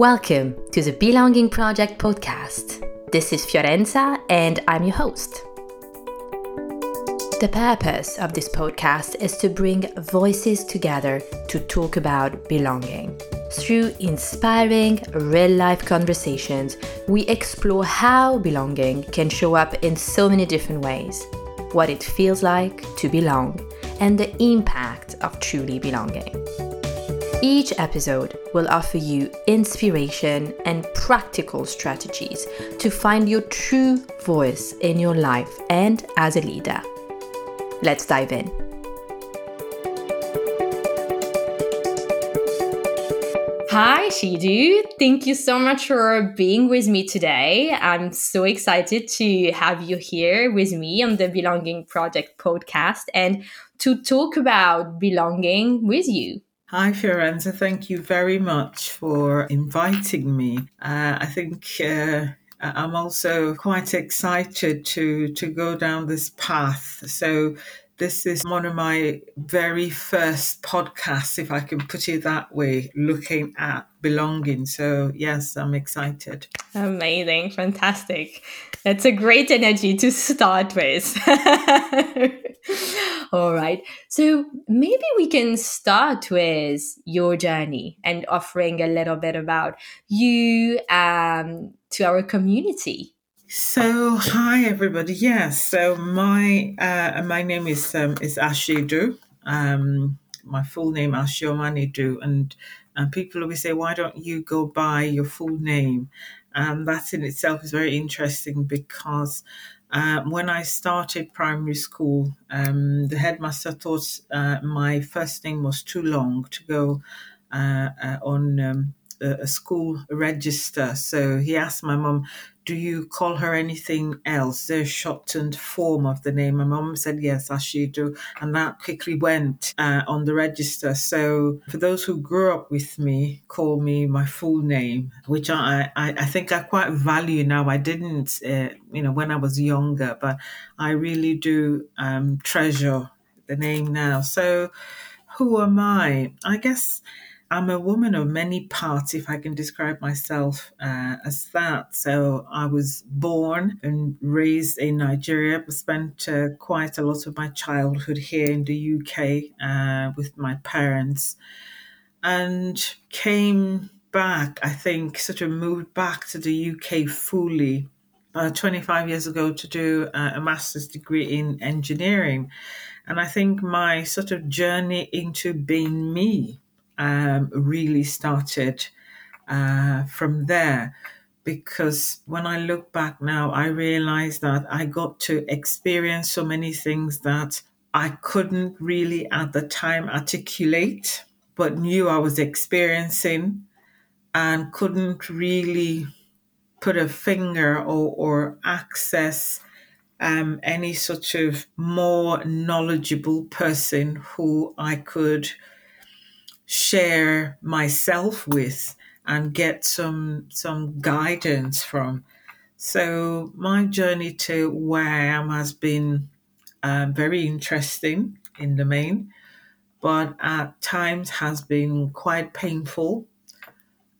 Welcome to the Belonging Project podcast. This is Fiorenza and I'm your host. The purpose of this podcast is to bring voices together to talk about belonging. Through inspiring real life conversations, we explore how belonging can show up in so many different ways, what it feels like to belong, and the impact of truly belonging. Each episode will offer you inspiration and practical strategies to find your true voice in your life and as a leader. Let's dive in. Hi, Shidu. Thank you so much for being with me today. I'm so excited to have you here with me on the Belonging Project podcast and to talk about belonging with you. Hi, Fiorenza. Thank you very much for inviting me. Uh, I think uh, I'm also quite excited to to go down this path. So this is one of my very first podcasts, if I can put it that way, looking at belonging. So, yes, I'm excited. Amazing. Fantastic. That's a great energy to start with. All right. So, maybe we can start with your journey and offering a little bit about you um, to our community. So, hi everybody. Yes, so my uh, my name is um, is Ashiedu. Um, my full name Ashiomanidu, and and people always say, "Why don't you go by your full name?" And that in itself is very interesting because um, when I started primary school, um, the headmaster thought uh, my first name was too long to go uh, uh, on um, a, a school register. So he asked my mum, do you call her anything else? The shortened form of the name. My mum said yes, Ashiedu, and that quickly went uh, on the register. So for those who grew up with me, call me my full name, which I I, I think I quite value now. I didn't, uh, you know, when I was younger, but I really do um, treasure the name now. So who am I? I guess I'm a woman of many parts, if I can describe myself uh, as that. So I was born and raised in Nigeria, I spent uh, quite a lot of my childhood here in the UK uh, with my parents, and came back, I think, sort of moved back to the UK fully. Uh, 25 years ago to do uh, a master's degree in engineering. And I think my sort of journey into being me um, really started uh, from there. Because when I look back now, I realize that I got to experience so many things that I couldn't really at the time articulate, but knew I was experiencing and couldn't really put a finger or, or access um, any sort of more knowledgeable person who I could share myself with and get some some guidance from. So my journey to where I am has been um, very interesting in the main, but at times has been quite painful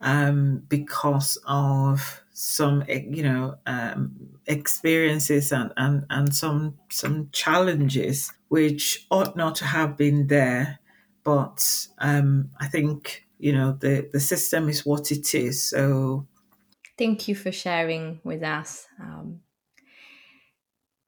um, because of some you know um, experiences and, and and some some challenges which ought not to have been there but um, I think you know the the system is what it is. So, thank you for sharing with us. Um,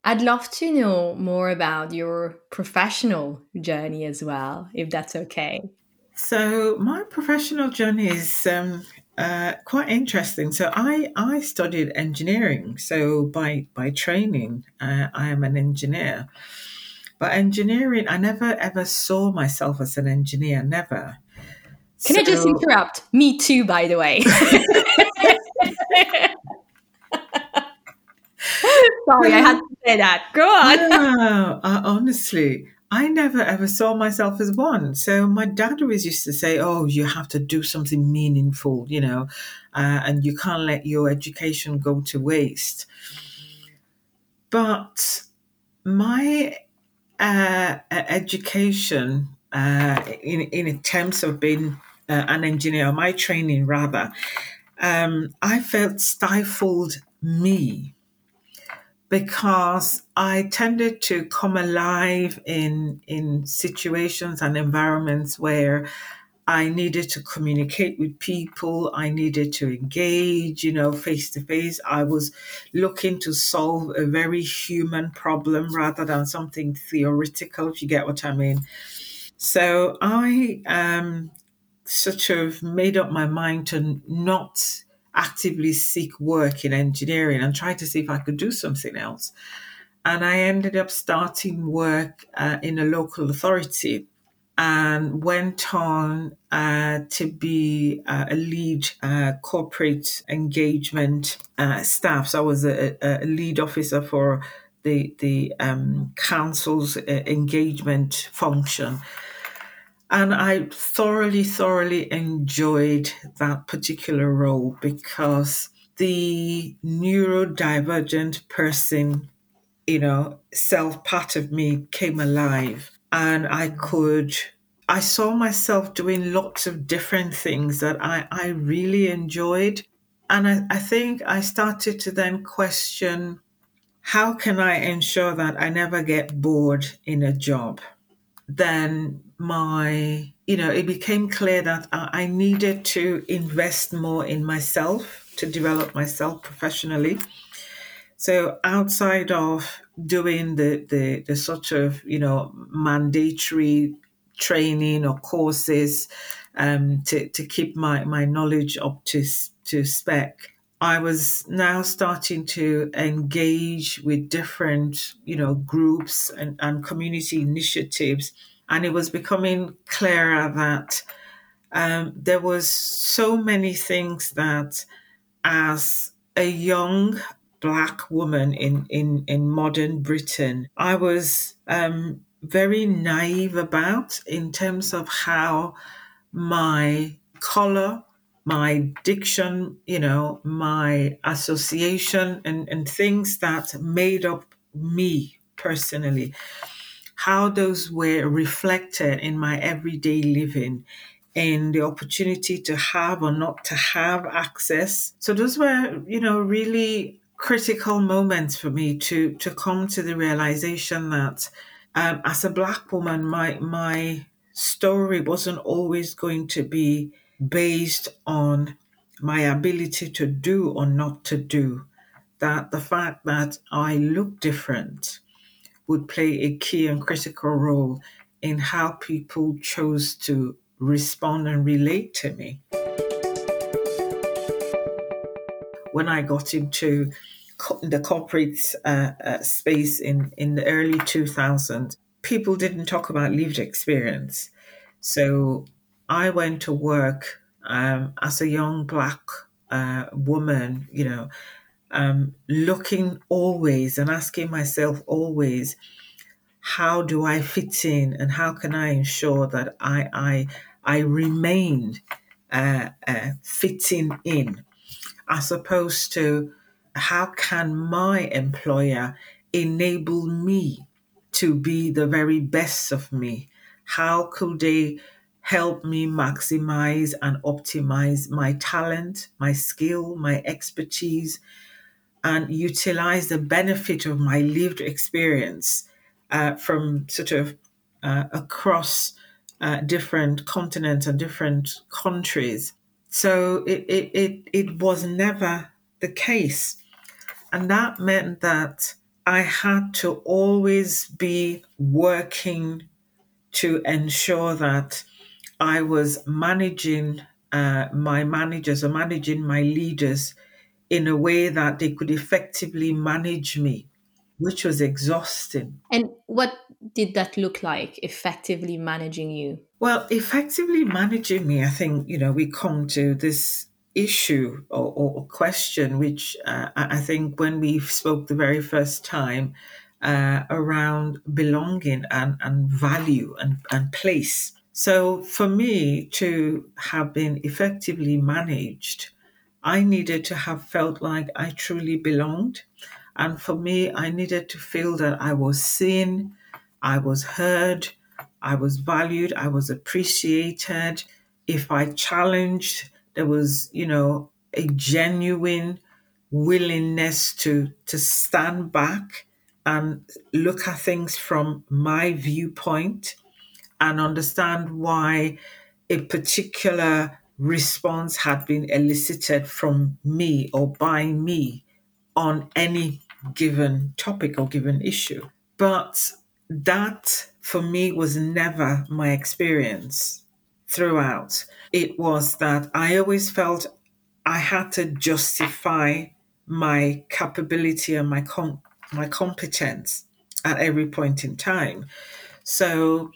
I'd love to know more about your professional journey as well, if that's okay. So, my professional journey is um, uh, quite interesting. So, I I studied engineering. So, by by training, uh, I am an engineer. But engineering, I never ever saw myself as an engineer, never. Can so, I just interrupt? Me too, by the way. Sorry, I had to say that. Go on. No, uh, honestly, I never ever saw myself as one. So my dad always used to say, "Oh, you have to do something meaningful, you know, uh, and you can't let your education go to waste." But my uh, education uh, in in terms of being uh, an engineer, my training rather, um, I felt stifled me because I tended to come alive in in situations and environments where I needed to communicate with people. I needed to engage, you know, face to face. I was looking to solve a very human problem rather than something theoretical, if you get what I mean. So I um, sort of made up my mind to not actively seek work in engineering and try to see if I could do something else. And I ended up starting work uh, in a local authority and went on uh, to be uh, a lead uh, corporate engagement uh, staff. So I was a, a, lead officer for the the um, council's uh, engagement function. And I thoroughly, thoroughly enjoyed that particular role because the neurodivergent person, you know, self part of me came alive and I could I saw myself doing lots of different things that I, I really enjoyed. And I, I think I started to then question how can I ensure that I never get bored in a job? Then my, you know, it became clear that I needed to invest more in myself to develop myself professionally. So outside of doing the, the, the sort of, you know, mandatory training or courses um, to, to keep my, my knowledge up to, to spec, I was now starting to engage with different, you know, groups and, and community initiatives and it was becoming clearer that um, there was so many things that as a young black woman in, in, in modern Britain, I was um, very naive about in terms of how my color, my diction, you know, my association and, and things that made up me personally how those were reflected in my everyday living and the opportunity to have or not to have access. So those were, you know, really critical moments for me to to come to the realization that um, as a black woman, my my story wasn't always going to be based on my ability to do or not to do. That the fact that I look different, would play a key and critical role in how people chose to respond and relate to me. When I got into the corporate uh, uh, space in, in the early 2000s, people didn't talk about lived experience. So I went to work um, as a young black uh, woman, you know, um, looking always and asking myself always, how do I fit in and how can I ensure that I I I remain uh, uh, fitting in, as opposed to how can my employer enable me to be the very best of me? How could they help me maximize and optimize my talent, my skill, my expertise, and utilize the benefit of my lived experience uh, from sort of uh, across uh, different continents and different countries. So it, it, it, it was never the case. And that meant that I had to always be working to ensure that I was managing uh, my managers or managing my leaders in a way that they could effectively manage me, which was exhausting. And what did that look like, effectively managing you? Well, effectively managing me, I think, you know, we come to this issue or, or question, which uh, I think when we spoke the very first time uh, around belonging and, and value and, and place. So for me to have been effectively managed, I needed to have felt like I truly belonged. And for me, I needed to feel that I was seen, I was heard, I was valued, I was appreciated. If I challenged, there was, you know, a genuine willingness to to stand back and look at things from my viewpoint and understand why a particular response had been elicited from me or by me on any given topic or given issue. But that for me was never my experience throughout. It was that I always felt I had to justify my capability and my com- my competence at every point in time. So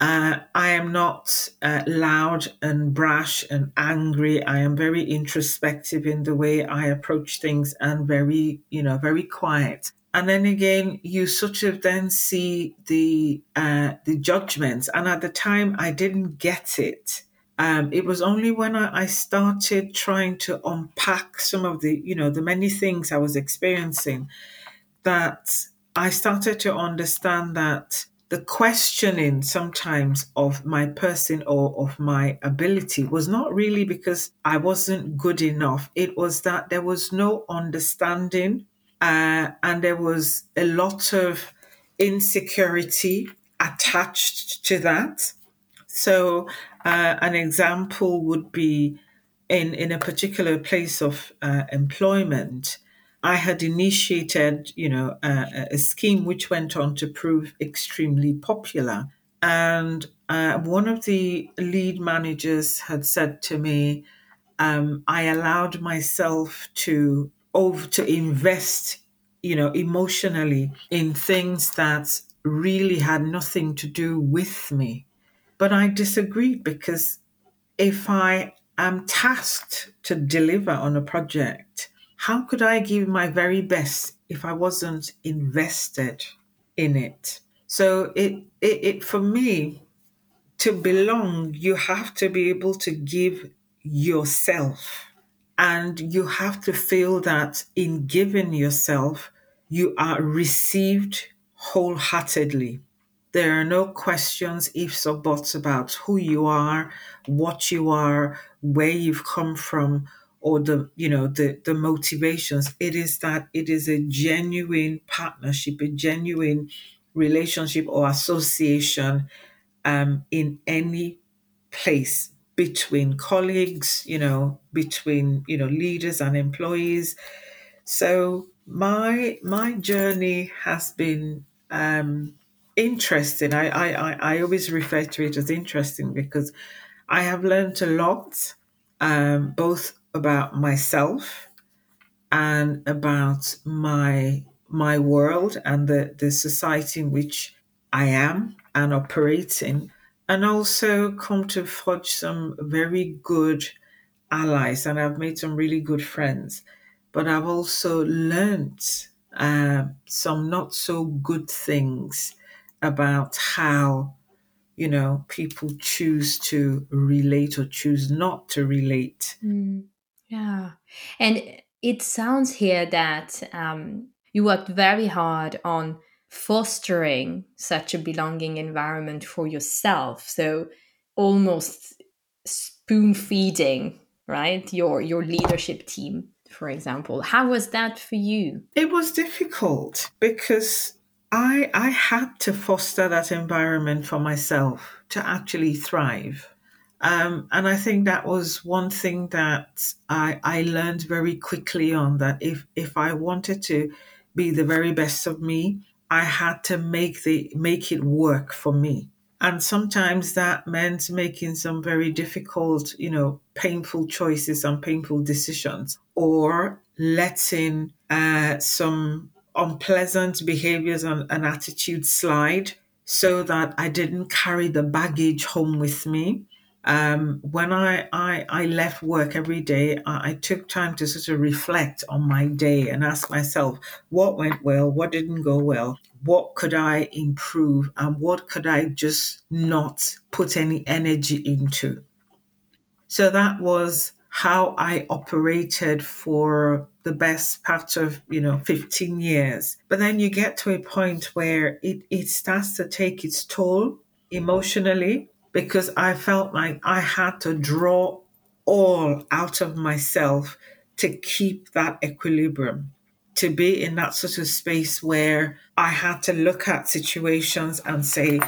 uh, I am not uh, loud and brash and angry. I am very introspective in the way I approach things and very, you know, very quiet. And then again, you sort of then see the uh, the judgments. And at the time, I didn't get it. Um, it was only when I, I started trying to unpack some of the, you know, the many things I was experiencing that I started to understand that the questioning sometimes of my person or of my ability was not really because I wasn't good enough. It was that there was no understanding uh, and there was a lot of insecurity attached to that. So, uh, an example would be in, in a particular place of uh, employment. I had initiated, you know, a, a, scheme which went on to prove extremely popular. And uh, one of the lead managers had said to me, um, I allowed myself to over to invest, you know, emotionally in things that really had nothing to do with me. But I disagreed because if I am tasked to deliver on a project, how could I give my very best if I wasn't invested in it? So it, it, it for me, to belong, you have to be able to give yourself. And you have to feel that in giving yourself, you are received wholeheartedly. There are no questions, ifs, or buts about who you are, what you are, where you've come from, or the you know the the motivations it is that it is a genuine partnership a genuine relationship or association um, in any place between colleagues you know between you know leaders and employees. So my my journey has been um, interesting. I, I i always refer to it as interesting because i have learned a lot um, both about myself and about my my world and the, the society in which I am and operate in, and also come to forge some very good allies. And I've made some really good friends, but I've also learned uh, some not so good things about how you know people choose to relate or choose not to relate. Mm. Yeah. And it sounds here that um, you worked very hard on fostering such a belonging environment for yourself. So almost spoon feeding, right? Your your leadership team, for example. How was that for you? It was difficult because I I had to foster that environment for myself to actually thrive. Um, and I think that was one thing that I, I learned very quickly on that if, if I wanted to be the very best of me, I had to make the make it work for me. And sometimes that meant making some very difficult, you know, painful choices and painful decisions, or letting uh, some unpleasant behaviors and, and attitudes slide so that I didn't carry the baggage home with me um, when I, I, I left work every day, I, I, took time to sort of reflect on my day and ask myself what went well, what didn't go well, what could I improve, and what could I just not put any energy into. So that was how I operated for the best part of, you know, 15 years. But then you get to a point where it, it starts to take its toll emotionally because I felt like I had to draw all out of myself to keep that equilibrium, to be in that sort of space where I had to look at situations and say,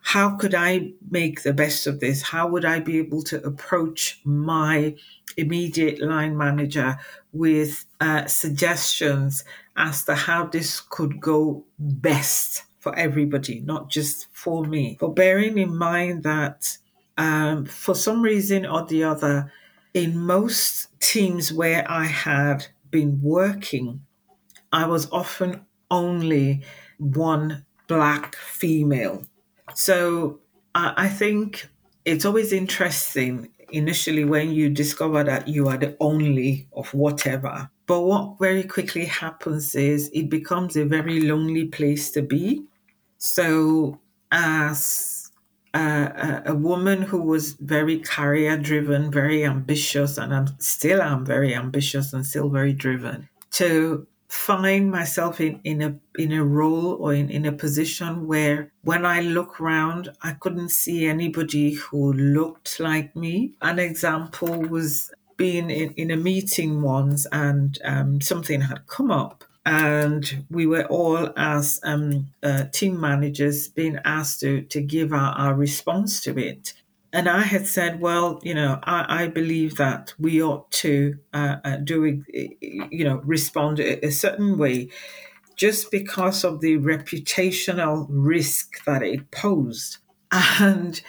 how could I make the best of this? How would I be able to approach my immediate line manager with uh, suggestions as to how this could go best for everybody, not just for me? But bearing in mind that um, for some reason or the other, in most teams where I had been working, I was often only one black female. So I, I think it's always interesting initially when you discover that you are the only of whatever. But what very quickly happens is it becomes a very lonely place to be. So, as a, a woman who was very career driven, very ambitious, and I'm still am very ambitious and still very driven, to find myself in, in a in a role or in, in a position where when I look around I couldn't see anybody who looked like me. An example was being in, in a meeting once and um, something had come up and we were all as um, uh, team managers being asked to, to give our, our response to it and I had said, well, you know, I, I believe that we ought to uh, uh, do, you know, respond a, a, certain way, just because of the reputational risk that it posed. And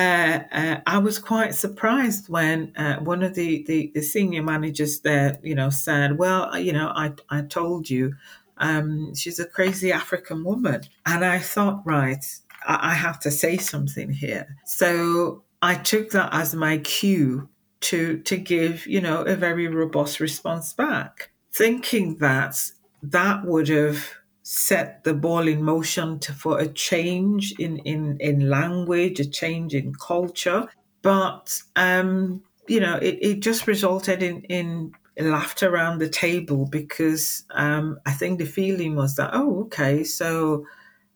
uh, uh I was quite surprised when uh, one of the, the, the, senior managers there, you know, said, well, you know, I, I told you, um, she's a crazy African woman. And I thought, right, I have to say something here. So I took that as my cue to to give, you know, a very robust response back, thinking that that would have set the ball in motion to, for a change in, in, in language, a change in culture. But, um, you know, it, it just resulted in, in laughter around the table because um, I think the feeling was that, oh, okay, so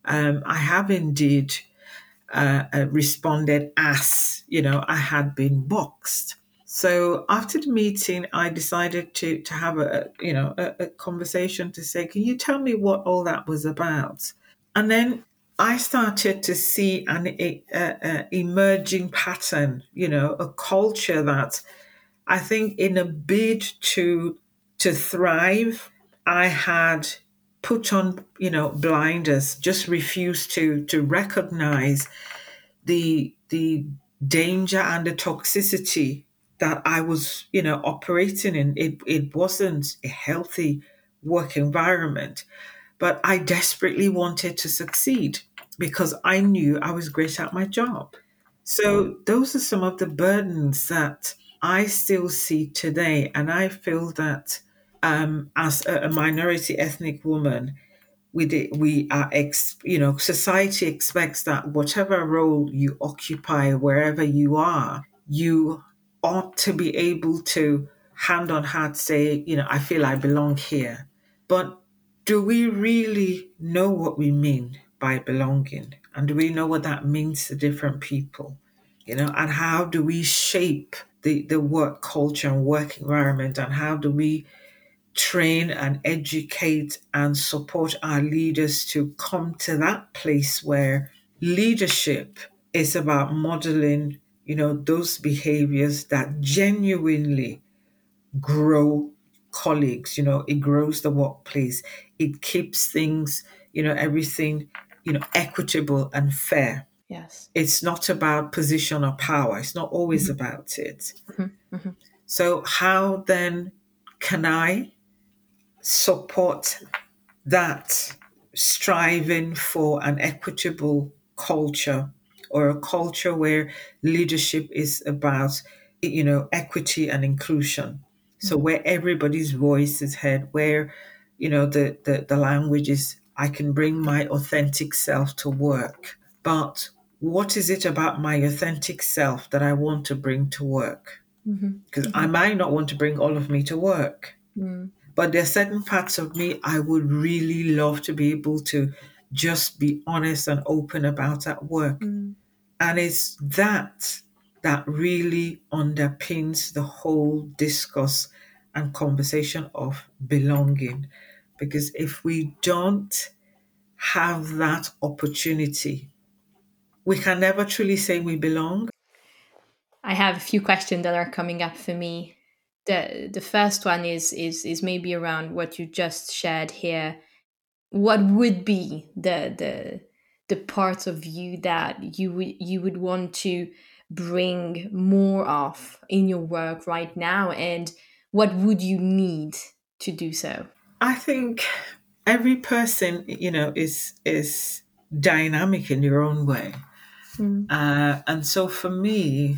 um, I have indeed uh, uh, responded as, you know, I had been boxed. So after the meeting, I decided to to have a you know a, a, conversation to say, can you tell me what all that was about? And then I started to see an a, a, emerging pattern, you know, a culture that I think in a bid to to thrive, I had put on, you know, blinders, just refused to to recognize the the danger and the toxicity that I was, you know, operating in. It it wasn't a healthy work environment. But I desperately wanted to succeed because I knew I was great at my job. So those are some of the burdens that I still see today. And I feel that um, as a, minority ethnic woman, we did, we are ex, you know society expects that whatever role you occupy wherever you are, you ought to be able to hand on heart say, you know, I feel I belong here. But do we really know what we mean by belonging? And do we know what that means to different people? You know, and how do we shape the, the work culture and work environment and how do we train and educate and support our leaders to come to that place where leadership is about modeling, you know, those behaviors that genuinely grow colleagues, you know, it grows the workplace. It keeps things, you know, everything, you know, equitable and fair. Yes. It's not about position or power. It's not always mm-hmm. about it. Mm-hmm. Mm-hmm. So how then can I support that striving for an equitable culture or a culture where leadership is about you know equity and inclusion so mm-hmm. where everybody's voice is heard where you know the, the the language is i can bring my authentic self to work but what is it about my authentic self that i want to bring to work because mm-hmm. mm-hmm. i might not want to bring all of me to work mm. But there are certain parts of me I would really love to be able to just be honest and open about at work. Mm. And it's that that really underpins the whole discourse and conversation of belonging. Because if we don't have that opportunity, we can never truly say we belong. I have a few questions that are coming up for me. The the first one is is is maybe around what you just shared here. What would be the the the parts of you that you would you would want to bring more of in your work right now and what would you need to do so? I think every person you know is is dynamic in your own way. Mm. uh, and so for me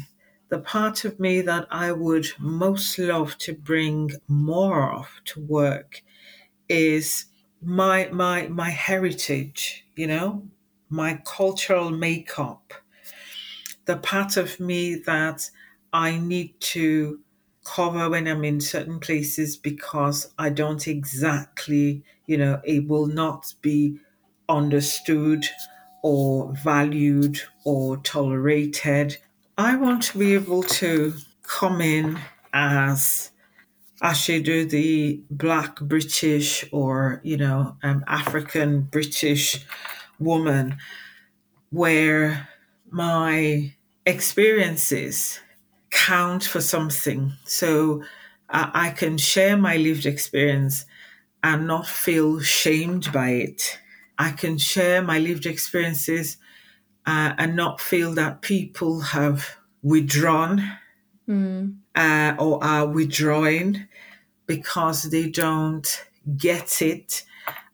the part of me that i would most love to bring more of to work is my my my heritage you know my cultural makeup, the part of me that I need to cover when I'm in certain places because I don't exactly, you know, it will not be understood or valued or tolerated. I want to be able to come in as Ashiedu, the Black British or, you know, um, African British woman where my experiences count for something. So uh, I can share my lived experience and not feel shamed by it. I can share my lived experiences uh, and not feel that people have withdrawn mm. uh, or are withdrawing because they don't get it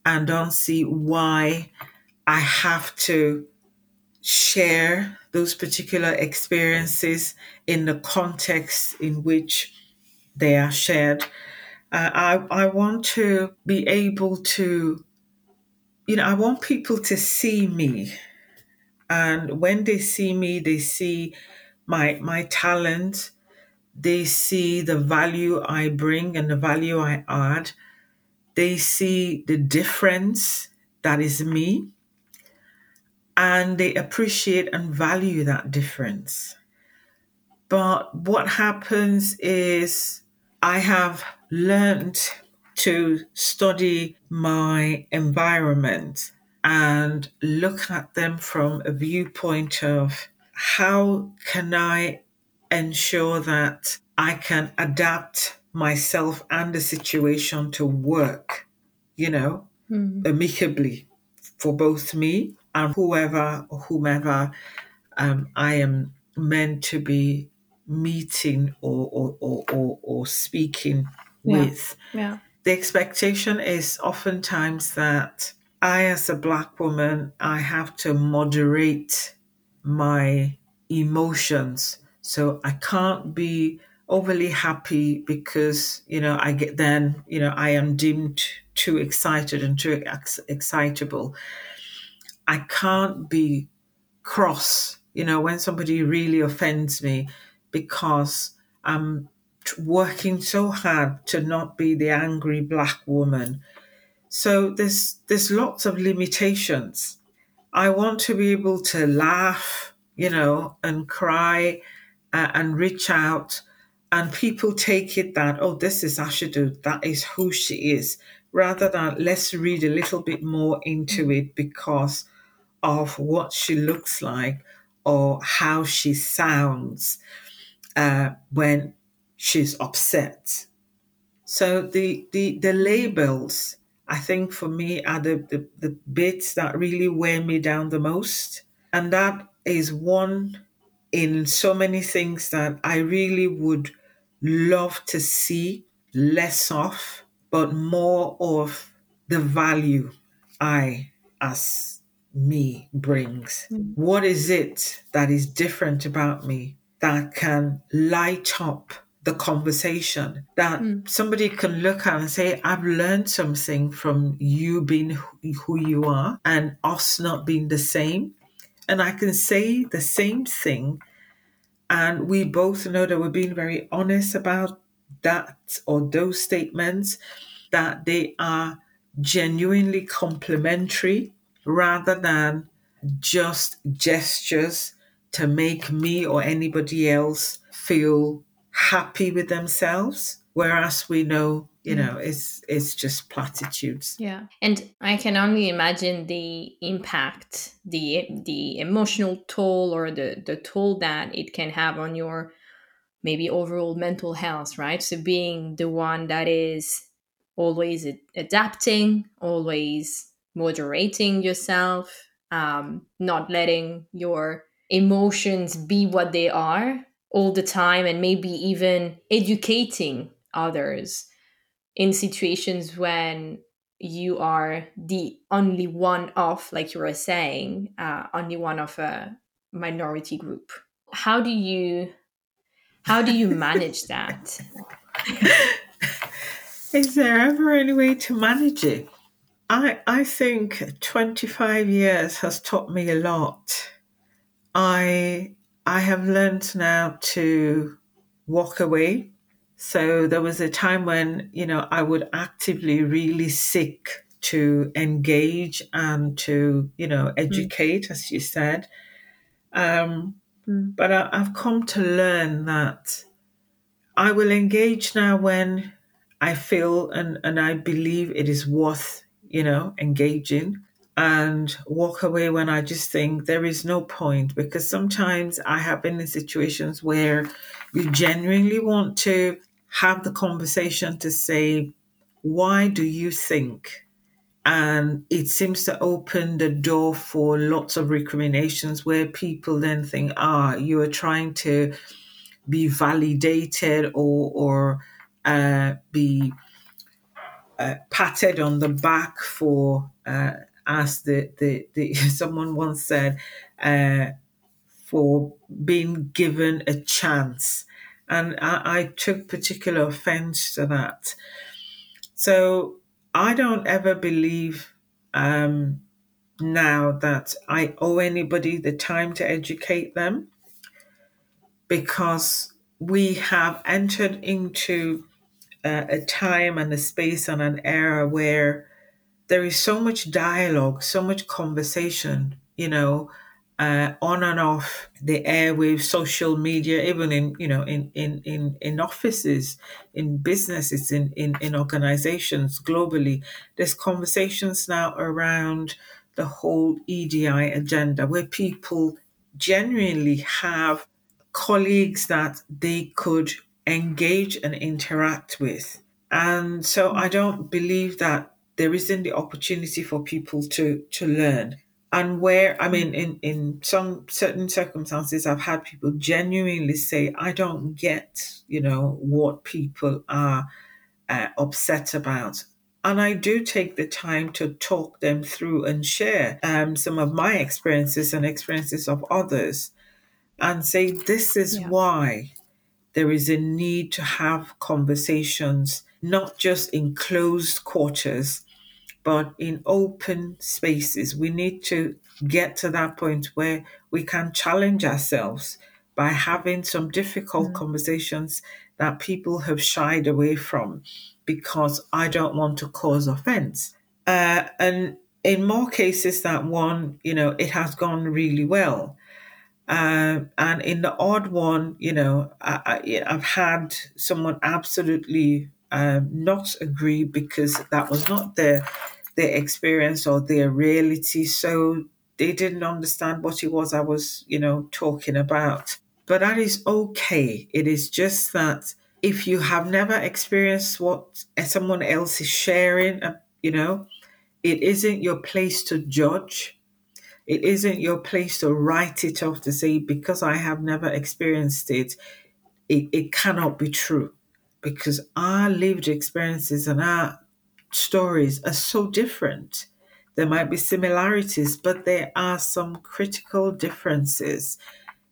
and don't see why I have to share those particular experiences in the context in which they are shared. Uh, I, I want to be able to, you know, I want people to see me. And when they see me, they see my my talent, they see the value I bring and the value I add. They see the difference that is me and they appreciate and value that difference. But what happens is I have learned to study my environment and look at them from a viewpoint of how can I ensure that I can adapt myself and the situation to work, you know, mm. amicably for both me and whoever or whomever um, I am meant to be meeting or or, or, or, or speaking yeah. with. Yeah. The expectation is oftentimes that I, as a black woman, I have to moderate my emotions. So I can't be overly happy because, you know, I get then, you know, I am deemed too excited and too ex- excitable. I can't be cross, you know, when somebody really offends me because I'm working so hard to not be the angry black woman. So there's there's lots of limitations. I want to be able to laugh, you know, and cry uh, and reach out and people take it that oh this is Ashiedu, that is who she is rather than let's read a little bit more into it because of what she looks like or how she sounds uh, when she's upset. So the, the the labels, I think for me, are the, the, the bits that really wear me down the most. And that is one in so many things that I really would love to see less of, but more of the value I as me brings. Mm. What is it that is different about me that can light up the conversation that mm. somebody can look at and say, I've learned something from you being who you are and us not being the same. And I can say the same thing. And we both know that we're being very honest about that or those statements, that they are genuinely complementary rather than just gestures to make me or anybody else feel happy with themselves. whereas we know you know mm. it's it's just platitudes. Yeah. And i can only imagine the impact the the emotional toll or the the toll that it can have on your maybe overall mental health right? So being the one that is always adapting always moderating yourself um, not letting your emotions be what they are all the time and maybe even educating others in situations when you are the only one of like you were saying uh, only one of a minority group. How do you how do you manage that? Is there ever any way to manage it i i think 25 years has taught me a lot i i have learned now to walk away so there was a time when, you know, I would actively really seek to engage and to, you know, educate, mm. as you said. Um, mm. But I, I've come to learn that I will engage now when I feel and, and I believe it is worth, you know, engaging and walk away when I just think there is no point because sometimes I have been in situations where you genuinely want to have the conversation to say, why do you think? And it seems to open the door for lots of recriminations where people then think, ah, you are trying to be validated or, or uh, be uh, patted on the back for, uh, as the, the, the someone once said, uh, for being given a chance and I, I took particular offense to that. So I don't ever believe um, now that I owe anybody the time to educate them because we have entered into uh, a time and a space and an era where there is so much dialogue, so much conversation, you know, uh, on and off the airwaves, social media, even in you know in in in, in offices, in businesses, in, in in organizations globally. There's conversations now around the whole EDI agenda where people genuinely have colleagues that they could engage and interact with. And so I don't believe that there isn't the opportunity for people to to learn and where i mean in in some certain circumstances i've had people genuinely say i don't get you know what people are uh, upset about and I do take the time to talk them through and share um, some of my experiences and experiences of others and say, this is yeah. why there is a need to have conversations, not just in closed quarters, but in open spaces. We need to get to that point where we can challenge ourselves by having some difficult mm. conversations that people have shied away from because I don't want to cause offense. Uh, and in more cases than one, you know, it has gone really well. Uh, and in the odd one, you know, I, have had someone absolutely um, not agree because that was not their their experience or their reality. So they didn't understand what it was I was, you know, talking about. But that is okay. It is just that if you have never experienced what someone else is sharing, uh, you know, it isn't your place to judge. It isn't your place to write it off to say, because I have never experienced it, it, it cannot be true. Because our lived experiences and our stories are so different. There might be similarities, but there are some critical differences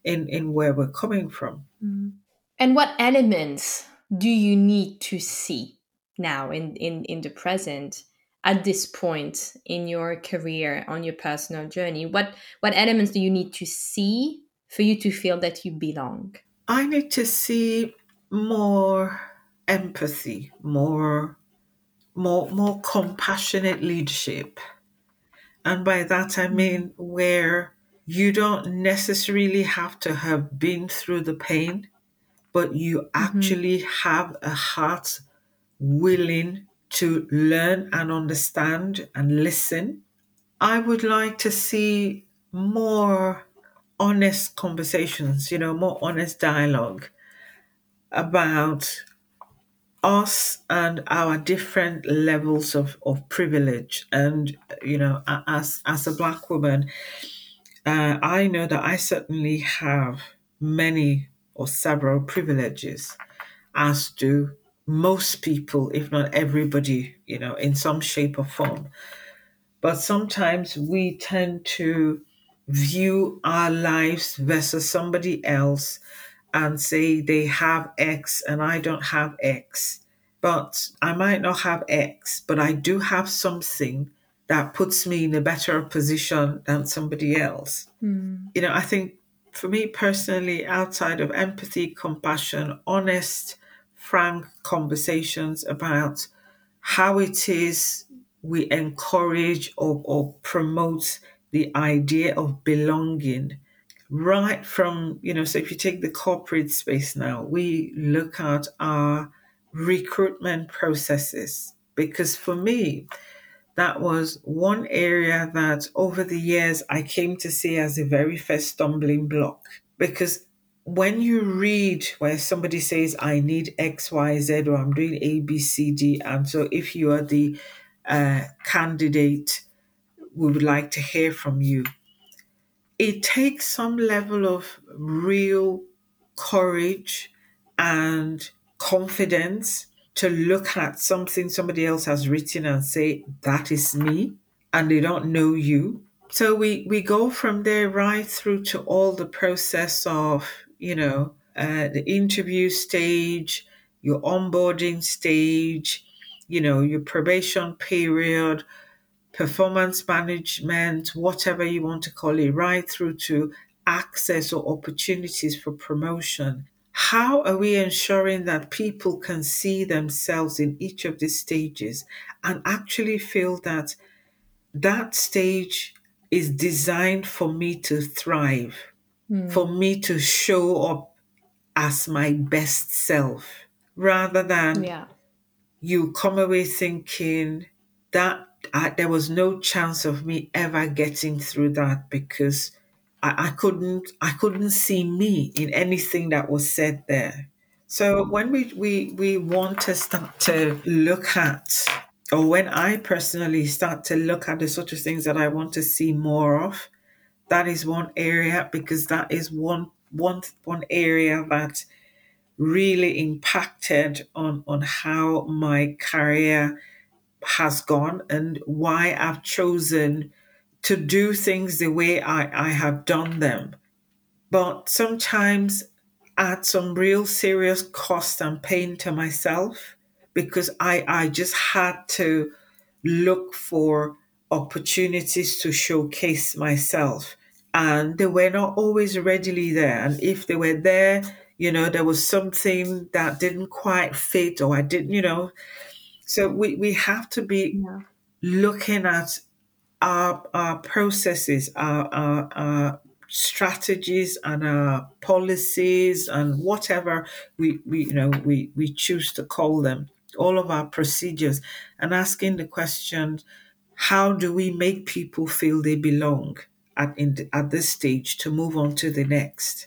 in, in where we're coming from. Mm. And what elements do you need to see now in, in, in the present at this point in your career on your personal journey? What what elements do you need to see for you to feel that you belong? I need to see more empathy, more more more compassionate leadership. And by that I mean where you don't necessarily have to have been through the pain but you mm-hmm. actually have a heart willing to learn and understand and listen. I would like to see more honest conversations, you know, more honest dialogue about us and our different levels of, of privilege. And, you know, as, as a Black woman, uh, I know that I certainly have many or several privileges, as do most people, if not everybody, you know, in some shape or form. But sometimes we tend to view our lives versus somebody else and say they have X and I don't have X. But I might not have X, but I do have something that puts me in a better position than somebody else. Hmm. You know, I think for me personally, outside of empathy, compassion, honest, frank conversations about how it is we encourage or, or promote the idea of belonging right from you know so if you take the corporate space now we look at our recruitment processes because for me that was one area that over the years I came to see as a very first stumbling block because when you read where somebody says I need X Y Z or I'm doing A B C D and so if you are the uh, candidate we would like to hear from you it takes some level of real courage and confidence to look at something somebody else has written and say, that is me, and they don't know you. So we, we go from there right through to all the process of, you know, uh, the interview stage, your onboarding stage, you know, your probation period, performance management, whatever you want to call it, right through to access or opportunities for promotion. How are we ensuring that people can see themselves in each of these stages and actually feel that that stage is designed for me to thrive, Hmm. for me to show up as my best self, rather than Yeah. you come away thinking that I, there was no chance of me ever getting through that because I, I couldn't I couldn't see me in anything that was said there. So when we, we we want to start to look at or when I personally start to look at the sort of things that I want to see more of, that is one area because that is one one one area that really impacted on on how my career has gone and why I've chosen to do things the way I, I have done them. But sometimes at some real serious cost and pain to myself because I, I just had to look for opportunities to showcase myself. And they were not always readily there. And if they were there, you know, there was something that didn't quite fit or I didn't, you know. So we, we have to be Yeah. looking at our, our processes, our, our, our strategies and our policies and whatever we, we you know we, we choose to call them, all of our procedures, and asking the question, how do we make people feel they belong at in at this stage to move on to the next?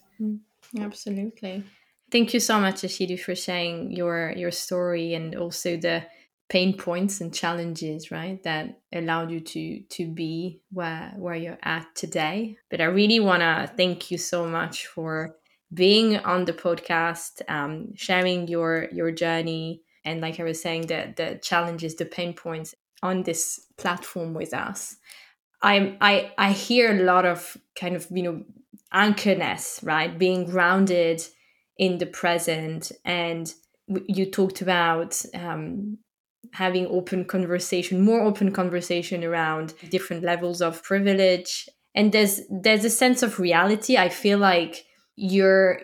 Absolutely. Thank you so much, Ashiedu, for sharing your your story and also the pain points and challenges, right, that allowed you to to be where where you're at today. But I really want to thank you so much for being on the podcast, um, sharing your your journey, and like I was saying, the the challenges, the pain points on this platform with us. I I I hear a lot of kind of you know anchorness, right? Being grounded in the present. And you talked about um, having open conversation, more open conversation around different levels of privilege. And there's there's a sense of reality. I feel like you're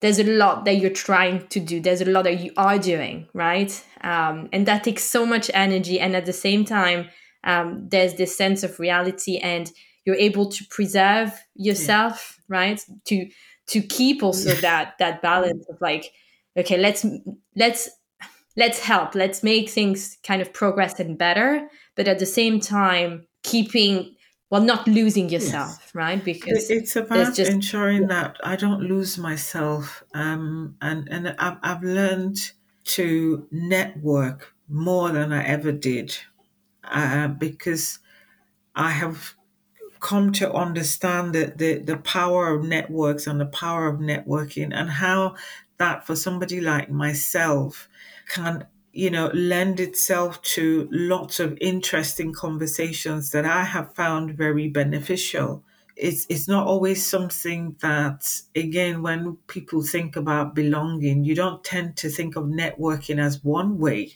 there's a lot that you're trying to do. There's a lot that you are doing, right? Um, and that takes so much energy. And at the same time, um, there's this sense of reality, and you're able to preserve yourself, right? To to keep also that that balance of like okay let's let's let's help let's make things kind of progress and better but at the same time keeping well not losing yourself yes. right because it's about just, ensuring yeah. that i don't lose myself um, and and I've, I've learned to network more than i ever did uh, because i have come to understand the, the, the power of networks and the power of networking and how that for somebody like myself can you know lend itself to lots of interesting conversations that I have found very beneficial. It's it's not always something that again when people think about belonging, you don't tend to think of networking as one way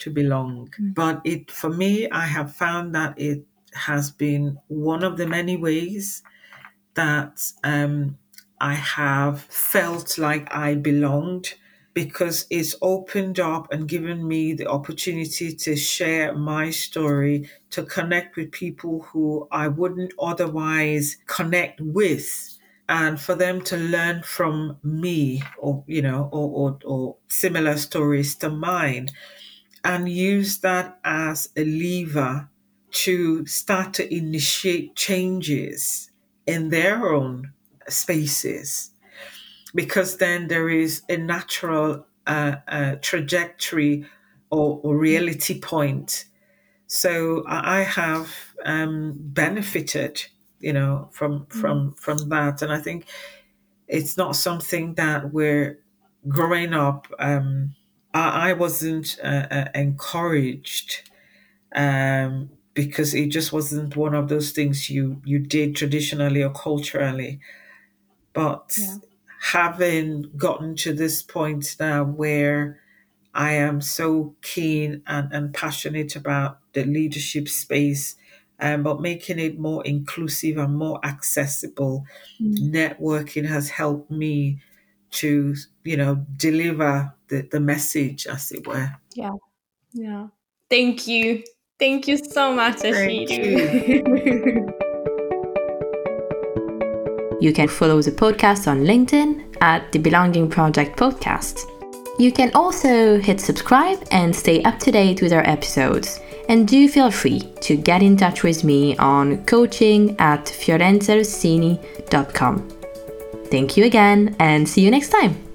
to belong. Mm. But it for me, I have found that it has been one of the many ways that um, I have felt like I belonged because it's opened up and given me the opportunity to share my story, to connect with people who I wouldn't otherwise connect with. And for them to learn from me or, you know, or, or, or similar stories to mine and use that as a lever to start to initiate changes in their own spaces because then there is a natural uh, uh, trajectory or, or, reality point. So I have um, benefited, you know, from from from that, and I think it's not something that we're growing up. Um, I, I wasn't uh, uh encouraged um, because it just wasn't one of those things you you did traditionally or culturally. But yeah. having gotten to this point now where I am so keen and, and passionate about the leadership space, um, but making it more inclusive and more accessible, mm. networking has helped me to, you know, deliver the, the message, as it were. Yeah. Yeah. Thank you. Thank you so much, Ashiedu. you can follow the podcast on LinkedIn at the Belonging Project Podcast. You can also hit subscribe and stay up to date with our episodes. And do feel free to get in touch with me on coaching at fiorenzarossini.com. Thank you again and see you next time.